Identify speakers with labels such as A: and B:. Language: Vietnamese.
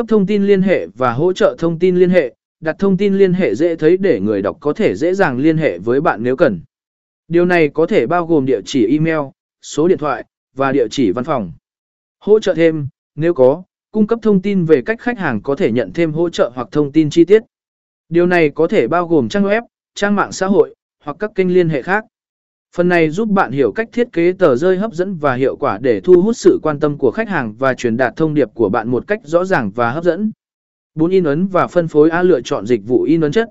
A: cấp thông tin liên hệ và hỗ trợ thông tin liên hệ, đặt thông tin liên hệ dễ thấy để người đọc có thể dễ dàng liên hệ với bạn nếu cần. Điều này có thể bao gồm địa chỉ email, số điện thoại, và địa chỉ văn phòng. Hỗ trợ thêm, nếu có, cung cấp thông tin về cách khách hàng có thể nhận thêm hỗ trợ hoặc thông tin chi tiết. Điều này có thể bao gồm trang web, trang mạng xã hội, hoặc các kênh liên hệ khác. Phần này giúp bạn hiểu cách thiết kế tờ rơi hấp dẫn và hiệu quả để thu hút sự quan tâm của khách hàng và truyền đạt thông điệp của bạn một cách rõ ràng và hấp dẫn. 4. In ấn và phân phối A lựa chọn dịch vụ in ấn chất.